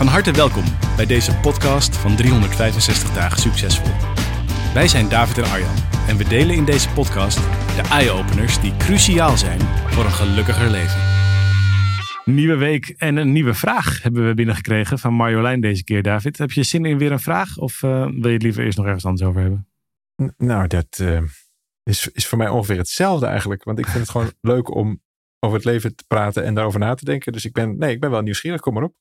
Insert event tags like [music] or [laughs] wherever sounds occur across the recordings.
Van harte welkom bij deze podcast van 365 dagen succesvol. Wij zijn David en Arjan en we delen in deze podcast de eye-openers die cruciaal zijn voor een gelukkiger leven. Nieuwe week en een nieuwe vraag hebben we binnengekregen van Marjolein deze keer, David. Heb je zin in weer een vraag of uh, wil je het liever eerst nog ergens anders over hebben? N nou, dat uh, is, is voor mij ongeveer hetzelfde eigenlijk. Want ik vind het gewoon leuk om over het leven te praten en daarover na te denken. Dus ik ben, nee, ik ben wel nieuwsgierig. Kom maar op.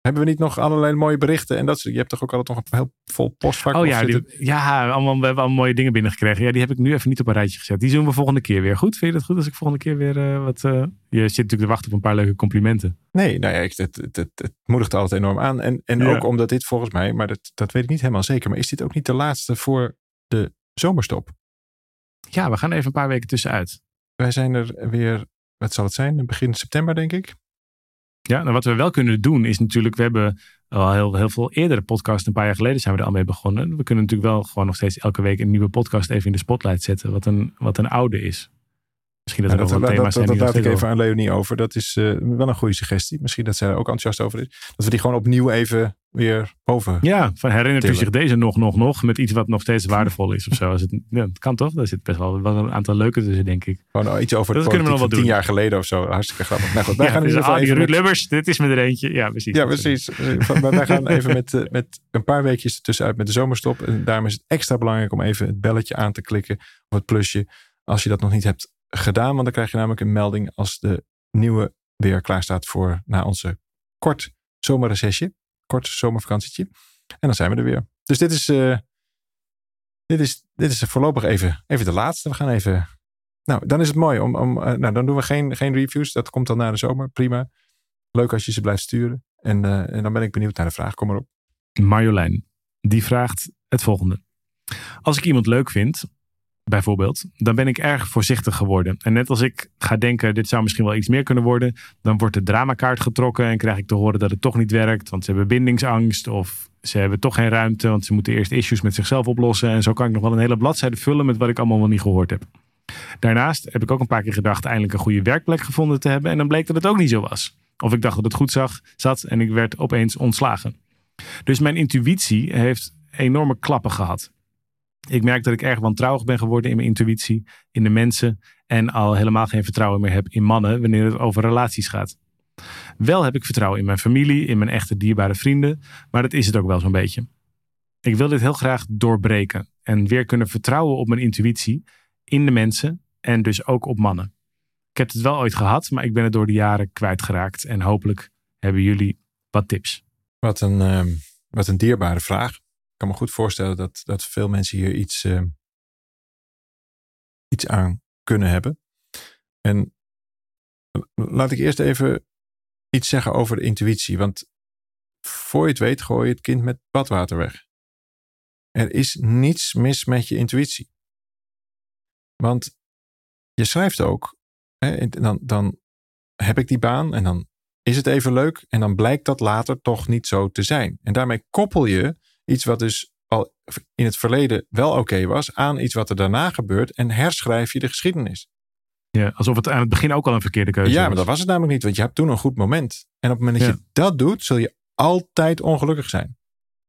Hebben we niet nog allerlei mooie berichten? En dat je hebt toch ook altijd nog een heel vol postvak? Oh ja, die, ja allemaal, we hebben allemaal mooie dingen binnengekregen. Ja, die heb ik nu even niet op een rijtje gezet. Die doen we volgende keer weer. Goed? Vind je dat goed als ik volgende keer weer uh, wat... Uh, je zit natuurlijk te wachten op een paar leuke complimenten. Nee, nou ja, het, het, het, het moedigt altijd enorm aan. En, en ja. ook omdat dit volgens mij, maar dat, dat weet ik niet helemaal zeker. Maar is dit ook niet de laatste voor de zomerstop? Ja, we gaan even een paar weken tussenuit. Wij zijn er weer, wat zal het zijn? Begin september denk ik. Ja, nou wat we wel kunnen doen is natuurlijk, we hebben al heel, heel veel eerdere podcasts, een paar jaar geleden zijn we er al mee begonnen. We kunnen natuurlijk wel gewoon nog steeds elke week een nieuwe podcast even in de spotlight zetten, wat een, wat een oude is. Misschien dat er ja, nog wel thema's zijn. Dat, dat laat ik even aan Leonie over. Dat is uh, wel een goede suggestie. Misschien dat zij er ook enthousiast over is. Dat we die gewoon opnieuw even weer boven. Ja, van herinnert u zich deze nog, nog, nog. Met iets wat nog steeds waardevol is of zo. Als het, ja, het kan toch? Daar zit best wel, wel een aantal leuke tussen, denk ik. Gewoon iets over dat kunnen we nog wat tien doen. jaar geleden of zo. Hartstikke grappig. Nou goed, wij ja, gaan dus, ah, die Ruud. Lubbers, dit is met er eentje. Ja, precies. Ja, precies. wij gaan even met, met een paar weekjes ertussenuit met de zomerstop. En daarom is het extra belangrijk om even het belletje aan te klikken. Of het plusje. Als je dat nog niet hebt gedaan. Want dan krijg je namelijk een melding als de nieuwe weer klaar staat voor na onze kort zomerrecessie. Kort zomervakantietje. En dan zijn we er weer. Dus dit is, uh, dit is, dit is voorlopig even, even de laatste. We gaan even. Nou, dan is het mooi. Om, om, uh, nou, dan doen we geen, geen reviews. Dat komt dan na de zomer. Prima. Leuk als je ze blijft sturen. En, uh, en dan ben ik benieuwd naar de vraag. Kom maar op. Marjolein, die vraagt het volgende. Als ik iemand leuk vind, bijvoorbeeld, dan ben ik erg voorzichtig geworden. En net als ik ga denken, dit zou misschien wel iets meer kunnen worden, dan wordt de dramakaart getrokken en krijg ik te horen dat het toch niet werkt, want ze hebben bindingsangst of ze hebben toch geen ruimte, want ze moeten eerst issues met zichzelf oplossen. En zo kan ik nog wel een hele bladzijde vullen met wat ik allemaal wel niet gehoord heb. Daarnaast heb ik ook een paar keer gedacht eindelijk een goede werkplek gevonden te hebben en dan bleek dat het ook niet zo was. Of ik dacht dat het goed zag, zat en ik werd opeens ontslagen. Dus mijn intuïtie heeft enorme klappen gehad. Ik merk dat ik erg wantrouwig ben geworden in mijn intuïtie, in de mensen en al helemaal geen vertrouwen meer heb in mannen wanneer het over relaties gaat. Wel heb ik vertrouwen in mijn familie, in mijn echte dierbare vrienden, maar dat is het ook wel zo'n beetje. Ik wil dit heel graag doorbreken en weer kunnen vertrouwen op mijn intuïtie, in de mensen en dus ook op mannen. Ik heb het wel ooit gehad, maar ik ben het door de jaren kwijtgeraakt en hopelijk hebben jullie wat tips. Wat een, uh, wat een dierbare vraag kan me goed voorstellen dat, dat veel mensen hier iets, uh, iets aan kunnen hebben. En laat ik eerst even iets zeggen over de intuïtie. Want voor je het weet, gooi je het kind met badwater weg. Er is niets mis met je intuïtie. Want je schrijft ook, hè, dan, dan heb ik die baan en dan is het even leuk en dan blijkt dat later toch niet zo te zijn. En daarmee koppel je iets wat dus al in het verleden wel oké was, aan iets wat er daarna gebeurt en herschrijf je de geschiedenis. Ja, alsof het aan het begin ook al een verkeerde keuze was. Ja, maar dat was het namelijk niet, want je hebt toen een goed moment. En op het moment dat je dat doet, zul je altijd ongelukkig zijn.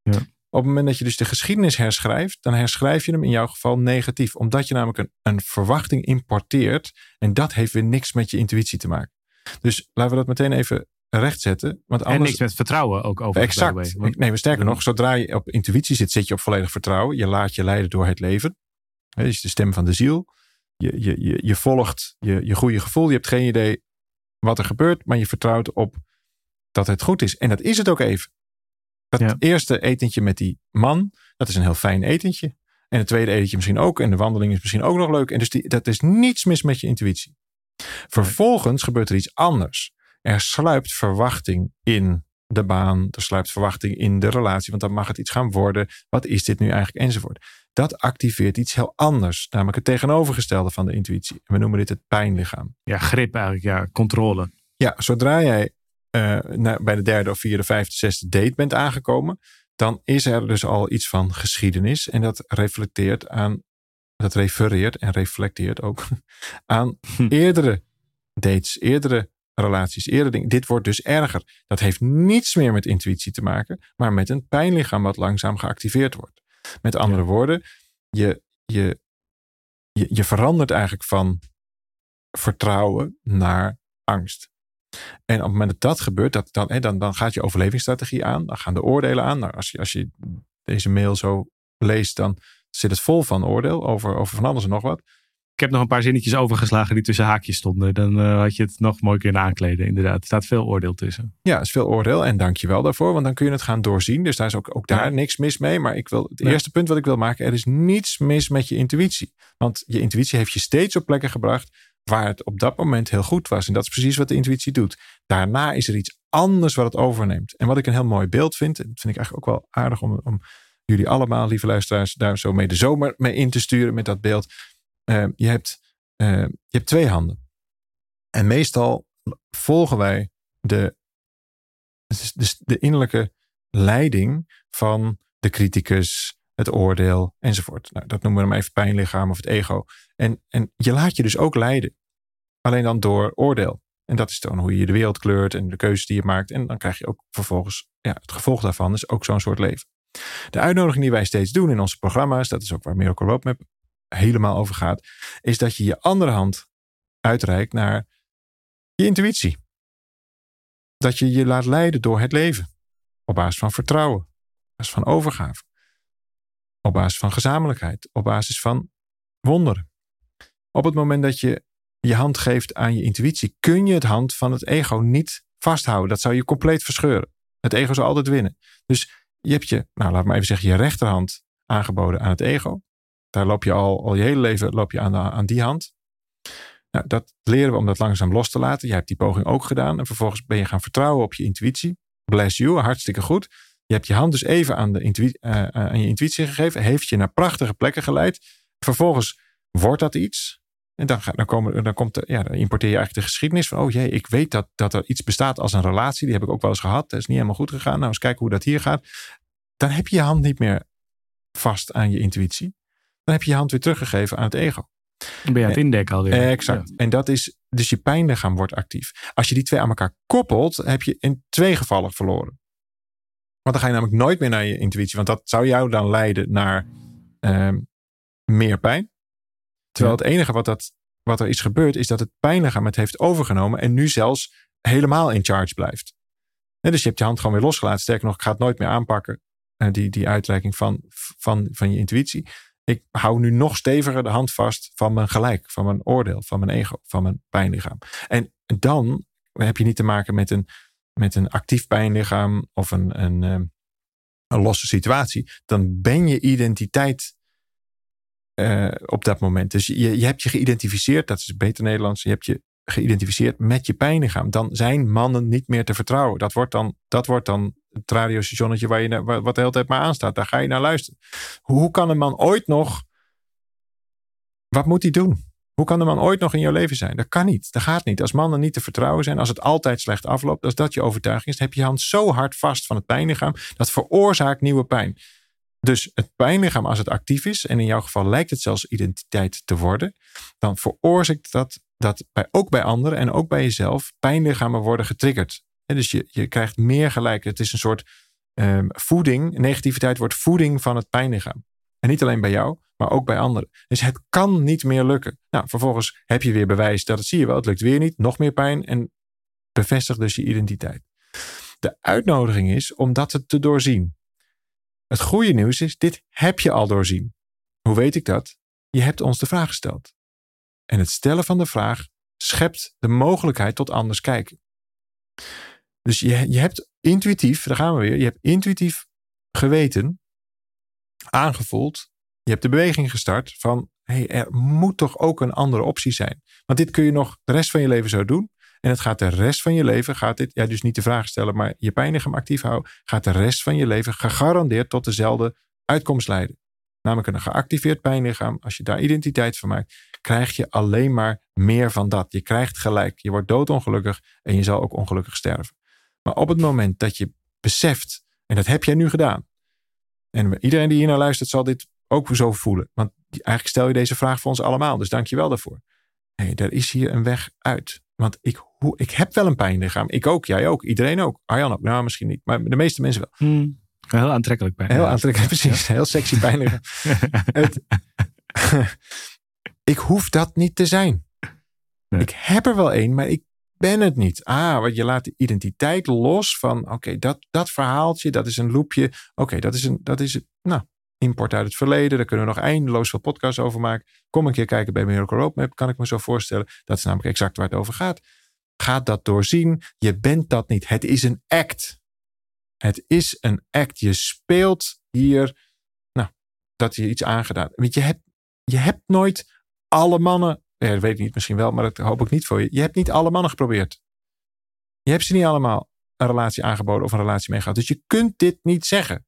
Ja. Op het moment dat je dus de geschiedenis herschrijft, dan herschrijf je hem in jouw geval negatief. Omdat je namelijk een, een verwachting importeert. En dat heeft weer niks met je intuïtie te maken. Dus laten we dat meteen even rechtzetten. Want anders... En niks met vertrouwen ook over. Exact. Want... Nee, maar sterker nog, zodra je op intuïtie zit, zit je op volledig vertrouwen. Je laat je leiden door het leven. Dat is de stem van de ziel. Je, je, je, je volgt je, je goede gevoel. Je hebt geen idee wat er gebeurt, maar je vertrouwt op dat het goed is. En dat is het ook even. Dat ja. eerste etentje met die man, dat is een heel fijn etentje. En het tweede etentje misschien ook. En de wandeling is misschien ook nog leuk. En dus die, dat is niets mis met je intuïtie. Vervolgens gebeurt er iets anders. Er sluipt verwachting in de baan, er sluipt verwachting in de relatie, want dan mag het iets gaan worden. Wat is dit nu eigenlijk enzovoort. Dat activeert iets heel anders, namelijk het tegenovergestelde van de intuïtie. We noemen dit het pijnlichaam. Ja, grip eigenlijk, ja, controle. Ja, zodra jij uh, bij de derde of vierde, vijfde, zesde date bent aangekomen, dan is er dus al iets van geschiedenis en dat reflecteert aan, dat refereert en reflecteert ook [laughs] aan hm. eerdere dates, eerdere relaties, eerdere dingen. Dit wordt dus erger. Dat heeft niets meer met intuïtie te maken, maar met een pijnlichaam wat langzaam geactiveerd wordt. Met andere woorden, je, je, je, je verandert eigenlijk van vertrouwen naar angst. En op het moment dat dat gebeurt, dat, dan, hè, dan, dan gaat je overlevingsstrategie aan. Dan gaan de oordelen aan. Nou, als, je, als je deze mail zo leest, dan zit het vol van oordeel over, over van alles en nog wat. Ik heb nog een paar zinnetjes overgeslagen die tussen haakjes stonden. Dan uh, had je het nog mooi kunnen aankleden. Inderdaad, er staat veel oordeel tussen. Ja, er is veel oordeel. En dank je wel daarvoor, want dan kun je het gaan doorzien. Dus daar is ook, ook daar niks mis mee. Maar ik wil, het eerste punt wat ik wil maken, er is niets mis met je intuïtie. Want je intuïtie heeft je steeds op plekken gebracht waar het op dat moment heel goed was. En dat is precies wat de intuïtie doet. Daarna is er iets anders wat het overneemt. En wat ik een heel mooi beeld vind, en dat vind ik eigenlijk ook wel aardig om, om jullie allemaal, lieve luisteraars, daar zo mee de zomer mee in te sturen met dat beeld. Uh, je, hebt, uh, je hebt twee handen. En meestal volgen wij de, de, de innerlijke leiding van de criticus, het oordeel enzovoort. Nou, dat noemen we hem even pijnlichaam of het ego. En, en je laat je dus ook leiden. Alleen dan door oordeel. En dat is dan hoe je de wereld kleurt en de keuzes die je maakt. En dan krijg je ook vervolgens, ja, het gevolg daarvan is ook zo'n soort leven. De uitnodiging die wij steeds doen in onze programma's, dat is ook waar Miracle Roadmap helemaal over gaat, is dat je je andere hand uitreikt naar je intuïtie. Dat je je laat leiden door het leven. Op basis van vertrouwen, op basis van overgave. Op basis van gezamenlijkheid, op basis van wonderen. Op het moment dat je je hand geeft aan je intuïtie, kun je het hand van het ego niet vasthouden. Dat zou je compleet verscheuren. Het ego zal altijd winnen. Dus je hebt je, nou laat maar even zeggen, je rechterhand aangeboden aan het ego. Daar loop je al, al je hele leven loop je aan, aan die hand. Nou, dat leren we om dat langzaam los te laten. Je hebt die poging ook gedaan. En vervolgens ben je gaan vertrouwen op je intuïtie. Bless you, hartstikke goed. Je hebt je hand dus even aan, de intuïtie, uh, aan je intuïtie gegeven. Heeft je naar prachtige plekken geleid. Vervolgens wordt dat iets. En dan, dan, komen, dan, komt, ja, dan importeer je eigenlijk de geschiedenis van, oh jee, ik weet dat, dat er iets bestaat als een relatie. Die heb ik ook wel eens gehad. Dat is niet helemaal goed gegaan. Nou, eens kijken hoe dat hier gaat. Dan heb je je hand niet meer vast aan je intuïtie. Dan heb je je hand weer teruggegeven aan het ego. Dan ben je aan het indekken alweer. Exact. En dat is, dus je pijnlichaam wordt actief. Als je die twee aan elkaar koppelt, heb je in twee gevallen verloren. Want dan ga je namelijk nooit meer naar je intuïtie. Want dat zou jou dan leiden naar uh, meer pijn. Terwijl het enige wat, dat, wat er is gebeurd, is dat het pijnlichaam het heeft overgenomen en nu zelfs helemaal in charge blijft. dus je hebt je hand gewoon weer losgelaten. Sterker nog, ik ga het nooit meer aanpakken. Uh, die, die uitreiking van, van, van je intuïtie. Ik hou nu nog steviger de hand vast van mijn gelijk, van mijn oordeel, van mijn ego, van mijn pijnlichaam. En dan heb je niet te maken met een, met een actief pijnlichaam of een, een, ehm, een losse situatie. Dan ben je identiteit uh, op dat moment. Dus je, je hebt je geïdentificeerd, dat is beter Nederlands, je hebt je geïdentificeerd met je pijnlichaam. Dan zijn mannen niet meer te vertrouwen. Dat wordt dan, dat wordt dan het radiostationnetje waar je, wat de hele tijd maar aanstaat. Daar ga je naar luisteren. Hoe kan een man ooit nog... Wat moet hij doen? Hoe kan een man ooit nog in jouw leven zijn? Dat kan niet. Dat gaat niet. Als mannen niet te vertrouwen zijn, als het altijd slecht afloopt, als dat je overtuiging is, heb je hand zo hard vast van het pijnlichaam, dat veroorzaakt nieuwe pijn. Dus het pijnlichaam, als het actief is, en in jouw geval lijkt het zelfs identiteit te worden, dan veroorzaakt dat dat bij, ook bij anderen en ook bij jezelf pijnlichamen worden getriggerd. Dus je, je krijgt meer gelijk. Het is een soort um, voeding. Negativiteit wordt voeding van het pijnlichaam. En niet alleen bij jou, maar ook bij anderen. Dus het kan niet meer lukken. Nou, vervolgens heb je weer bewijs dat het zie je wel, het lukt weer niet. Nog meer pijn en bevestig dus je identiteit. De uitnodiging is om dat te doorzien. Het goede nieuws is, dit heb je al doorzien. Hoe weet ik dat? Je hebt ons de vraag gesteld. En het stellen van de vraag schept de mogelijkheid tot anders kijken. Dus je, je hebt intuïtief, daar gaan we weer, je hebt intuïtief geweten, aangevoeld, je hebt de beweging gestart van, hey, er moet toch ook een andere optie zijn. Want dit kun je nog de rest van je leven zo doen. En het gaat de rest van je leven, gaat dit, ja, dus niet de vraag stellen, maar je pijnlichaam actief houden, gaat de rest van je leven gegarandeerd tot dezelfde uitkomst leiden. Namelijk een geactiveerd pijnlichaam. Als je daar identiteit van maakt, krijg je alleen maar meer van dat. Je krijgt gelijk. Je wordt doodongelukkig en je zal ook ongelukkig sterven. Maar op het moment dat je beseft, en dat heb jij nu gedaan. En iedereen die hier naar luistert zal dit ook zo voelen. Want eigenlijk stel je deze vraag voor ons allemaal. Dus dank je wel daarvoor. Nee, er is hier een weg uit. Want ik, hoe, ik heb wel een pijnlichaam. Ik ook, jij ook, iedereen ook. Arjan ook. Nou, misschien niet. Maar de meeste mensen wel. Hmm. Heel aantrekkelijk pijn. Heel aantrekkelijk, [laughs] precies. Heel sexy pijnlichaam. [laughs] Het, ik hoef dat niet te zijn. Nee. Ik heb er wel één, maar ik ben het niet. Ah, want je laat de identiteit los van, oké, dat, dat verhaaltje, dat is een loopje. Oké, dat is een, dat is, nou, import uit het verleden. Daar kunnen we nog eindeloos veel podcasts over maken. Kom een keer kijken bij Miracle Roadmap, kan ik me zo voorstellen. Dat is namelijk exact waar het over gaat. Ga dat doorzien. Je bent dat niet. Het is een act. Het is een act. Je speelt hier, nou, dat je iets aangedaan. Want je hebt, je hebt nooit alle mannen, ja, dat weet ik niet, misschien wel, maar dat hoop ik niet voor je. Je hebt niet alle mannen geprobeerd. Je hebt ze niet allemaal een relatie aangeboden of een relatie mee gehad. Dus je kunt dit niet zeggen.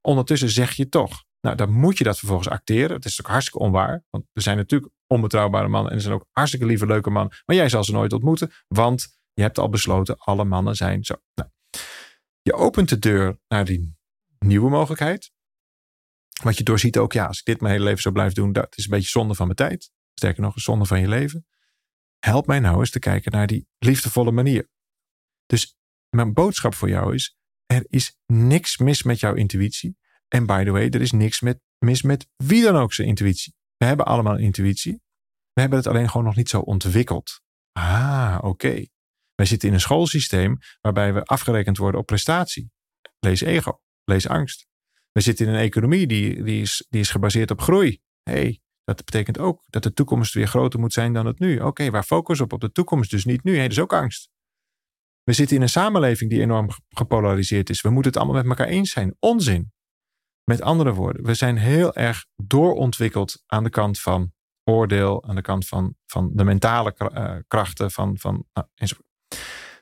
Ondertussen zeg je toch. Nou, dan moet je dat vervolgens acteren. Het is ook hartstikke onwaar. Want er zijn natuurlijk onbetrouwbare mannen. En er zijn ook hartstikke lieve, leuke mannen. Maar jij zal ze nooit ontmoeten. Want je hebt al besloten, alle mannen zijn zo. Nou, je opent de deur naar die nieuwe mogelijkheid. Want je doorziet ook, ja, als ik dit mijn hele leven zo blijf doen, dat is een beetje zonde van mijn tijd. Sterker nog, een zonde van je leven. Help mij nou eens te kijken naar die liefdevolle manier. Dus mijn boodschap voor jou is, er is niks mis met jouw intuïtie. En by the way, er is niks met, mis met wie dan ook zijn intuïtie. We hebben allemaal intuïtie. We hebben het alleen gewoon nog niet zo ontwikkeld. Ah, oké. Wij zitten in een schoolsysteem waarbij we afgerekend worden op prestatie. Lees ego, lees angst. We zitten in een economie die, die, is, die is gebaseerd op groei. hey, dat betekent ook dat de toekomst weer groter moet zijn dan het nu. Oké, waar focus op? Op de toekomst, dus niet nu. Hey, dat is ook angst. We zitten in een samenleving die enorm gepolariseerd is. We moeten het allemaal met elkaar eens zijn. Onzin. Met andere woorden, we zijn heel erg doorontwikkeld aan de kant van oordeel, aan de kant van, van de mentale uh, krachten, van, van, nou, enzovoort.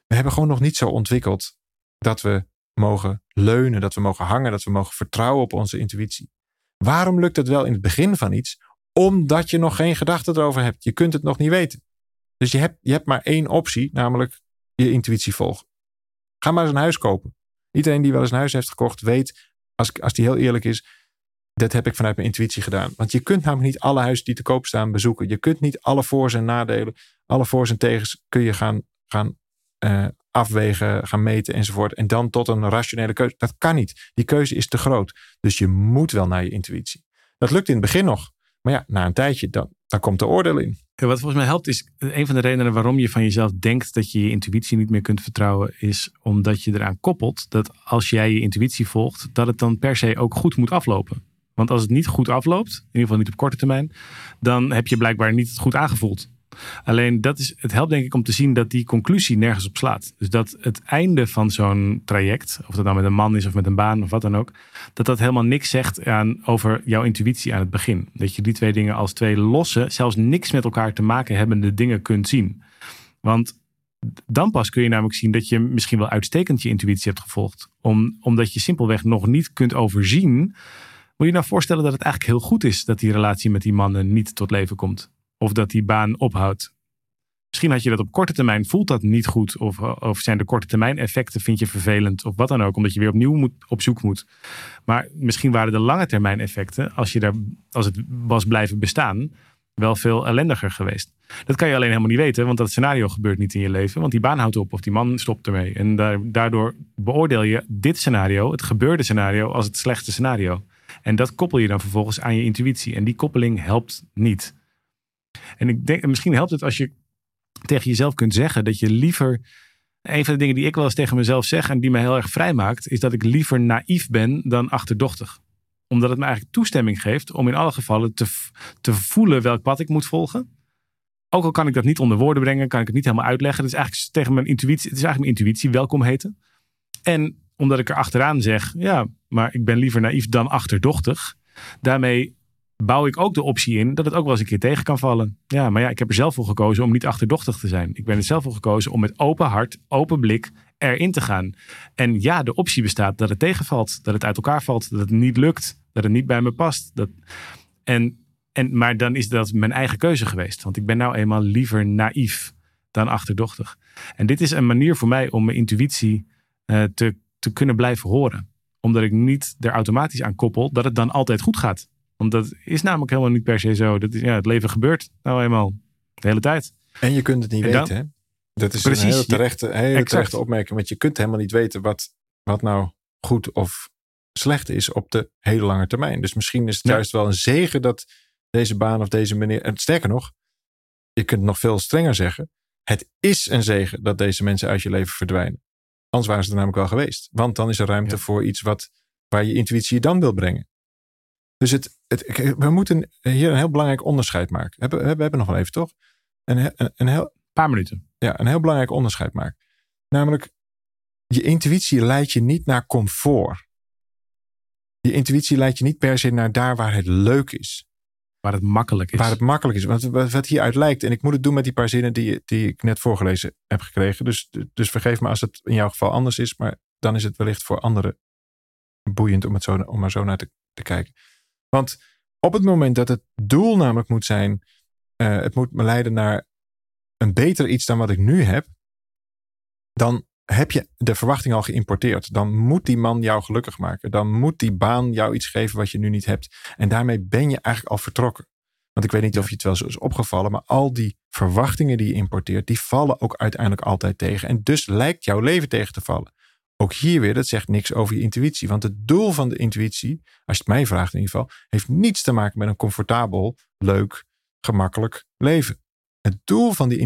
We hebben gewoon nog niet zo ontwikkeld dat we mogen leunen, dat we mogen hangen, dat we mogen vertrouwen op onze intuïtie. Waarom lukt het wel in het begin van iets? Omdat je nog geen gedachten erover hebt. Je kunt het nog niet weten. Dus je hebt, je hebt maar één optie, namelijk je intuïtie volgen. Ga maar eens een huis kopen. Iedereen die wel eens een huis heeft gekocht, weet, als, als die heel eerlijk is, dat heb ik vanuit mijn intuïtie gedaan. Want je kunt namelijk niet alle huizen die te koop staan bezoeken. Je kunt niet alle voor's en nadelen, alle voor's en tegens kun je gaan, gaan uh, afwegen, gaan meten enzovoort. En dan tot een rationele keuze. Dat kan niet. Die keuze is te groot. Dus je moet wel naar je intuïtie. Dat lukt in het begin nog. Maar ja, na een tijdje, dan, dan komt de oordeel in. Wat volgens mij helpt is, een van de redenen waarom je van jezelf denkt dat je je intuïtie niet meer kunt vertrouwen, is omdat je eraan koppelt dat als jij je intuïtie volgt, dat het dan per se ook goed moet aflopen. Want als het niet goed afloopt, in ieder geval niet op korte termijn, dan heb je blijkbaar niet het goed aangevoeld. Alleen dat is, het helpt denk ik om te zien dat die conclusie nergens op slaat. Dus dat het einde van zo'n traject, of dat nou met een man is of met een baan of wat dan ook, dat dat helemaal niks zegt aan, over jouw intuïtie aan het begin. Dat je die twee dingen als twee losse, zelfs niks met elkaar te maken hebbende dingen kunt zien. Want dan pas kun je namelijk zien dat je misschien wel uitstekend je intuïtie hebt gevolgd. Om, omdat je simpelweg nog niet kunt overzien. Moet je nou voorstellen dat het eigenlijk heel goed is dat die relatie met die mannen niet tot leven komt of dat die baan ophoudt. Misschien had je dat op korte termijn, voelt dat niet goed. Of, of zijn de korte termijn effecten, vind je vervelend. Of wat dan ook, omdat je weer opnieuw moet, op zoek moet. Maar misschien waren de lange termijn effecten, als, je daar, als het was blijven bestaan, wel veel ellendiger geweest. Dat kan je alleen helemaal niet weten, want dat scenario gebeurt niet in je leven. Want die baan houdt op of die man stopt ermee. En daardoor beoordeel je dit scenario, het gebeurde scenario, als het slechtste scenario. En dat koppel je dan vervolgens aan je intuïtie. En die koppeling helpt niet. En ik denk, misschien helpt het als je tegen jezelf kunt zeggen dat je liever. Een van de dingen die ik wel eens tegen mezelf zeg en die me heel erg vrij maakt, is dat ik liever naïef ben dan achterdochtig. Omdat het me eigenlijk toestemming geeft om in alle gevallen te, te voelen welk pad ik moet volgen. Ook al kan ik dat niet onder woorden brengen, kan ik het niet helemaal uitleggen. Het is eigenlijk tegen mijn intuïtie, het is eigenlijk mijn intuïtie welkom heten. En omdat ik er achteraan zeg, ja, maar ik ben liever naïef dan achterdochtig. Daarmee bouw ik ook de optie in dat het ook wel eens een keer tegen kan vallen. Ja, maar ja, ik heb er zelf voor gekozen om niet achterdochtig te zijn. Ik ben er zelf voor gekozen om met open hart, open blik erin te gaan. En ja, de optie bestaat dat het tegenvalt, dat het uit elkaar valt, dat het niet lukt, dat het niet bij me past. Dat... En, en, maar dan is dat mijn eigen keuze geweest. Want ik ben nou eenmaal liever naïef dan achterdochtig. En dit is een manier voor mij om mijn intuïtie uh, te, te kunnen blijven horen. Omdat ik niet er automatisch aan koppel dat het dan altijd goed gaat. Want dat is namelijk helemaal niet per se zo. Dat is, ja, het leven gebeurt nou eenmaal de hele tijd. En je kunt het niet weten, hè? Dat is Precies, een hele terechte, hele terechte opmerking. Want je kunt helemaal niet weten wat, wat nou goed of slecht is op de hele lange termijn. Dus misschien is het juist wel een zegen dat deze baan of deze meneer. En sterker nog, je kunt nog veel strenger zeggen. Het is een zegen dat deze mensen uit je leven verdwijnen. Anders waren ze er namelijk wel geweest. Want dan is er ruimte voor iets wat, waar je intuïtie je dan wil brengen. Dus het, het, we moeten hier een heel belangrijk onderscheid maken. We hebben, we hebben nog wel even, toch? Een, een, een heel, paar minuten. Ja, een heel belangrijk onderscheid maken. Namelijk, je intuïtie leidt je niet naar comfort. Je intuïtie leidt je niet per se naar daar waar het leuk is. Waar het makkelijk is. Waar het makkelijk is. Want wat hieruit lijkt, en ik moet het doen met die paar zinnen die, die ik net voorgelezen heb gekregen. Dus, dus vergeef me als het in jouw geval anders is, maar dan is het wellicht voor anderen boeiend om, het zo, om er zo naar te, te kijken. Want op het moment dat het doel namelijk moet zijn, uh, het moet me leiden naar een beter iets dan wat ik nu heb, dan heb je de verwachting al geïmporteerd. Dan moet die man jou gelukkig maken. Dan moet die baan jou iets geven wat je nu niet hebt. En daarmee ben je eigenlijk al vertrokken. Want ik weet niet of je het wel zo is opgevallen, maar al die verwachtingen die je importeert, die vallen ook uiteindelijk altijd tegen. En dus lijkt jouw leven tegen te vallen. Ook hier weer, dat zegt niks over je intuïtie. Want het doel van de intuïtie, als je het mij vraagt in ieder geval, heeft niets te maken met een comfortabel, leuk, gemakkelijk leven. Het doel van die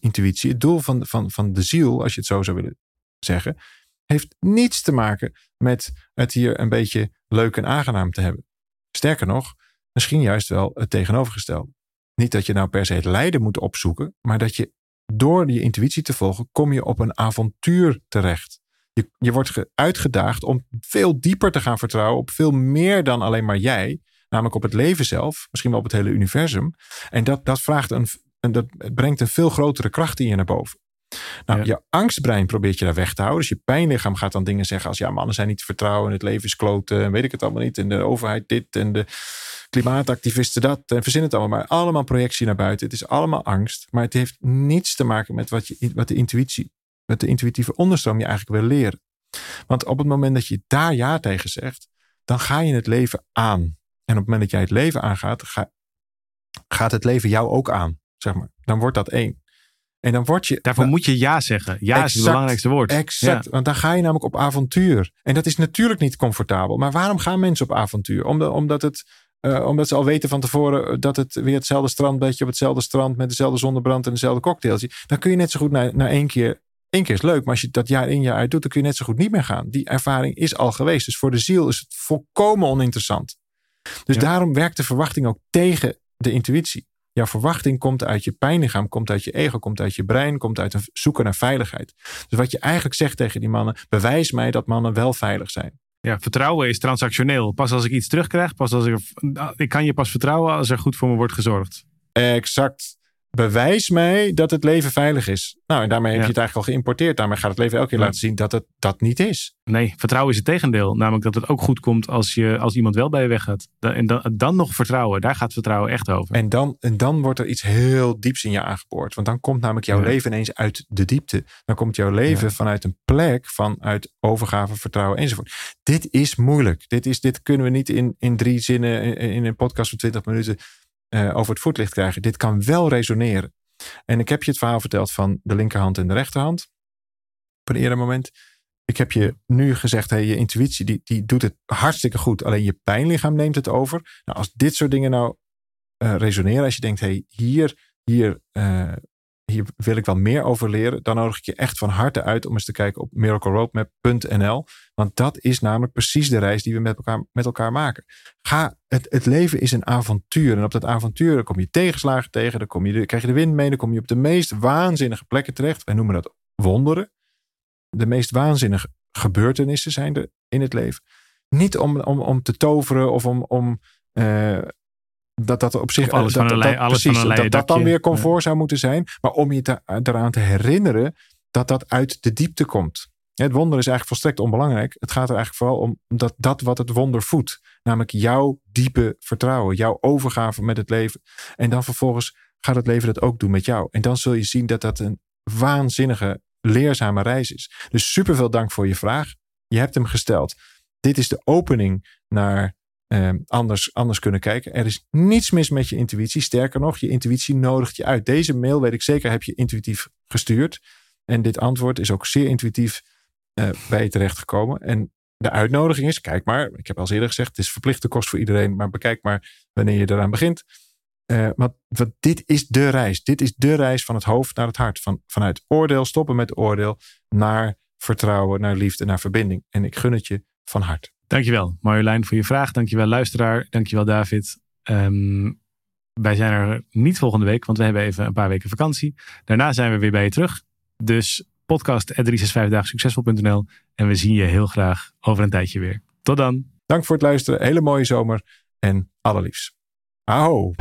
intuïtie, het doel van, van, van de ziel, als je het zo zou willen zeggen, heeft niets te maken met het hier een beetje leuk en aangenaam te hebben. Sterker nog, misschien juist wel het tegenovergestelde. Niet dat je nou per se het lijden moet opzoeken, maar dat je door je intuïtie te volgen, kom je op een avontuur terecht. Je, je wordt uitgedaagd om veel dieper te gaan vertrouwen op veel meer dan alleen maar jij. Namelijk op het leven zelf, misschien wel op het hele universum. En dat, dat vraagt een, en dat brengt een veel grotere kracht in je naar boven. Nou, je angstbrein probeert je daar weg te houden. Dus je pijnlichaam gaat dan dingen zeggen als ja, mannen zijn niet te vertrouwen, het leven is kloten, en weet ik het allemaal niet. En de overheid dit en de klimaatactivisten dat. En verzin het allemaal. Maar allemaal projectie naar buiten. Het is allemaal angst. Maar het heeft niets te maken met wat, je, wat de intuïtie, met de intuïtieve onderstroom je eigenlijk wil leren. Want op het moment dat je daar ja tegen zegt, dan ga je het leven aan. En op het moment dat jij het leven aangaat, gaat het leven jou ook aan. Zeg maar. Dan wordt dat één. En dan word je. Daarvoor moet je ja zeggen. Ja is het belangrijkste woord. Exact. Want dan ga je namelijk op avontuur. En dat is natuurlijk niet comfortabel. Maar waarom gaan mensen op avontuur? Omdat, omdat, het, uh, omdat ze al weten van tevoren dat het weer hetzelfde strandbedje op hetzelfde strand met dezelfde zonnebrand en dezelfde cocktailtje. Dan kun je net zo goed naar, naar één keer. Eén keer is leuk, maar als je dat jaar in jaar uit doet, dan kun je net zo goed niet meer gaan. Die ervaring is al geweest. Dus voor de ziel is het volkomen oninteressant. Dus daarom werkt de verwachting ook tegen de intuïtie. Jouw verwachting komt uit je pijnlichaam, komt uit je ego, komt uit je brein, komt uit een zoeken naar veiligheid. Dus wat je eigenlijk zegt tegen die mannen, bewijs mij dat mannen wel veilig zijn. Ja, vertrouwen is transactioneel. Pas als ik iets terugkrijg, pas als ik, ik kan je pas vertrouwen als er goed voor me wordt gezorgd. Exact bewijs mij dat het leven veilig is. Nou, en daarmee heb je het eigenlijk al geïmporteerd. Daarmee gaat het leven elke keer laten zien dat het dat niet is. Nee, vertrouwen is het tegendeel. Namelijk dat het ook goed komt als, je, als iemand wel bij je weggaat. En dan, dan nog vertrouwen. Daar gaat vertrouwen echt over. En dan, en dan wordt er iets heel dieps in je aangeboord. Want dan komt namelijk jouw leven ineens uit de diepte. Dan komt jouw leven vanuit een plek vanuit overgave, vertrouwen enzovoort. Dit is moeilijk. Dit, is, dit kunnen we niet in, in drie zinnen in, in een podcast van 20 minuten uh, over het voetlicht krijgen. Dit kan wel resoneren. En ik heb je het verhaal verteld van de linkerhand en de rechterhand. Op een eerder moment. Ik heb je nu gezegd, hey, je intuïtie die, die doet het hartstikke goed. Alleen je pijnlichaam neemt het over. Nou, als dit soort dingen nou uh, resoneren. Als je denkt, hey, hier, hier uh, hier wil ik wel meer over leren, dan nodig ik je echt van harte uit om eens te kijken op miracleroadmap.nl. Want dat is namelijk precies de reis die we met elkaar, met elkaar maken. Ga, het, het leven is een avontuur. En op dat avontuur kom je tegenslagen tegen, dan, kom je, krijg je de wind mee, dan kom je op de meest waanzinnige plekken terecht. Wij noemen dat wonderen. De meest waanzinnige gebeurtenissen zijn er in het leven. Niet om, om, om te toveren of om, om uh, dat dat op zich Of alles dat, van een dat, lei- alles precies, van een dat, leien dat dan weer comfort zou moeten zijn. Maar om je te, eraan te herinneren dat dat uit de diepte komt. Het wonder is eigenlijk volstrekt onbelangrijk. Het gaat er eigenlijk vooral om dat, dat wat het wonder voedt. Namelijk jouw diepe vertrouwen, jouw overgave met het leven. En dan vervolgens gaat het leven dat ook doen met jou. En dan zul je zien dat dat een waanzinnige, leerzame reis is. Dus superveel dank voor je vraag. Je hebt hem gesteld. Dit is de opening naar eh, anders, anders kunnen kijken. Er is niets mis met je intuïtie. Sterker nog, je intuïtie nodigt je uit. Deze mail, weet ik zeker, heb je intuïtief gestuurd. En dit antwoord is ook zeer intuïtief eh, bij je terechtgekomen. En de uitnodiging is, kijk maar, ik heb al eerder gezegd, het is verplichte kost voor iedereen, maar bekijk maar wanneer je eraan begint. Eh, want, want dit is de reis. Dit is de reis van het hoofd naar het hart. Van, vanuit oordeel, stoppen met oordeel, naar vertrouwen, naar liefde, naar verbinding. En ik gun het je van harte. Dankjewel Marjolein voor je vraag. Dankjewel luisteraar. Dankjewel David. Ehm, wij zijn er niet volgende week, want we hebben even een paar weken vakantie. Daarna zijn we weer bij je terug. Dus podcast 365 succesvol.nl en we zien je heel graag over een tijdje weer. Tot dan. Dank voor het luisteren. Hele mooie zomer en allerliefst. Aho!